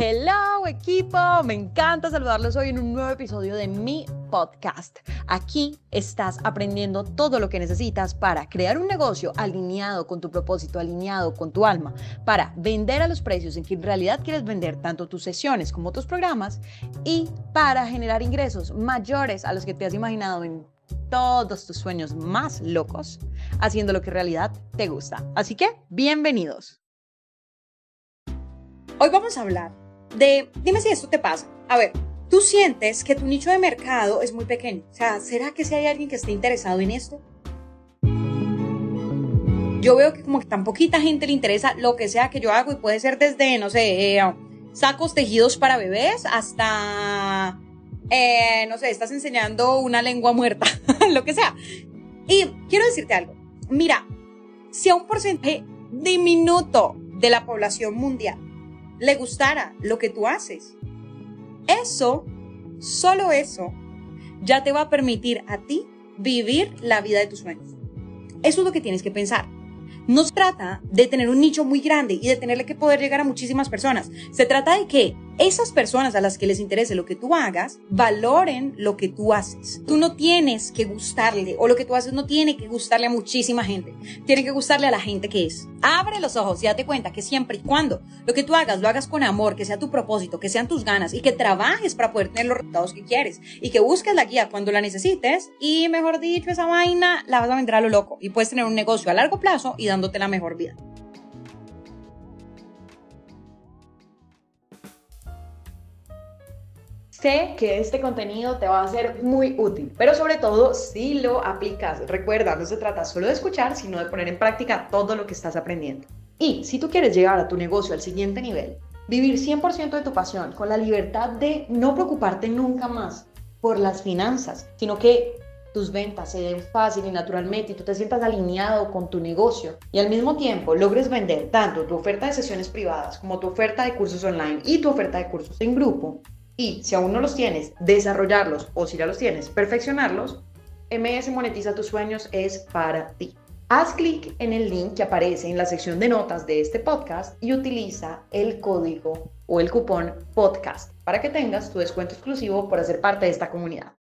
Hello equipo, me encanta saludarlos hoy en un nuevo episodio de mi podcast. Aquí estás aprendiendo todo lo que necesitas para crear un negocio alineado con tu propósito, alineado con tu alma, para vender a los precios en que en realidad quieres vender tanto tus sesiones como tus programas y para generar ingresos mayores a los que te has imaginado en todos tus sueños más locos, haciendo lo que en realidad te gusta. Así que, bienvenidos. Hoy vamos a hablar de, dime si esto te pasa. A ver, tú sientes que tu nicho de mercado es muy pequeño. O sea, ¿será que si hay alguien que esté interesado en esto? Yo veo que como que tan poquita gente le interesa lo que sea que yo hago y puede ser desde, no sé, eh, sacos tejidos para bebés hasta, eh, no sé, estás enseñando una lengua muerta, lo que sea. Y quiero decirte algo. Mira, si a un porcentaje diminuto de la población mundial le gustara lo que tú haces. Eso, solo eso, ya te va a permitir a ti vivir la vida de tus sueños. Eso es lo que tienes que pensar. No se trata de tener un nicho muy grande y de tenerle que poder llegar a muchísimas personas. Se trata de que esas personas a las que les interese lo que tú hagas, valoren lo que tú haces. Tú no tienes que gustarle, o lo que tú haces no tiene que gustarle a muchísima gente, tiene que gustarle a la gente que es. Abre los ojos y date cuenta que siempre y cuando lo que tú hagas lo hagas con amor, que sea tu propósito, que sean tus ganas y que trabajes para poder tener los resultados que quieres y que busques la guía cuando la necesites y mejor dicho, esa vaina la vas a vender a lo loco y puedes tener un negocio a largo plazo y dándote la mejor vida. Sé que este contenido te va a ser muy útil, pero sobre todo si lo aplicas. Recuerda, no se trata solo de escuchar, sino de poner en práctica todo lo que estás aprendiendo. Y si tú quieres llegar a tu negocio al siguiente nivel, vivir 100% de tu pasión con la libertad de no preocuparte nunca más por las finanzas, sino que tus ventas se den fácil y naturalmente y tú te sientas alineado con tu negocio y al mismo tiempo logres vender tanto tu oferta de sesiones privadas como tu oferta de cursos online y tu oferta de cursos en grupo, y si aún no los tienes, desarrollarlos o si ya los tienes, perfeccionarlos, MS Monetiza tus sueños es para ti. Haz clic en el link que aparece en la sección de notas de este podcast y utiliza el código o el cupón podcast para que tengas tu descuento exclusivo por hacer parte de esta comunidad.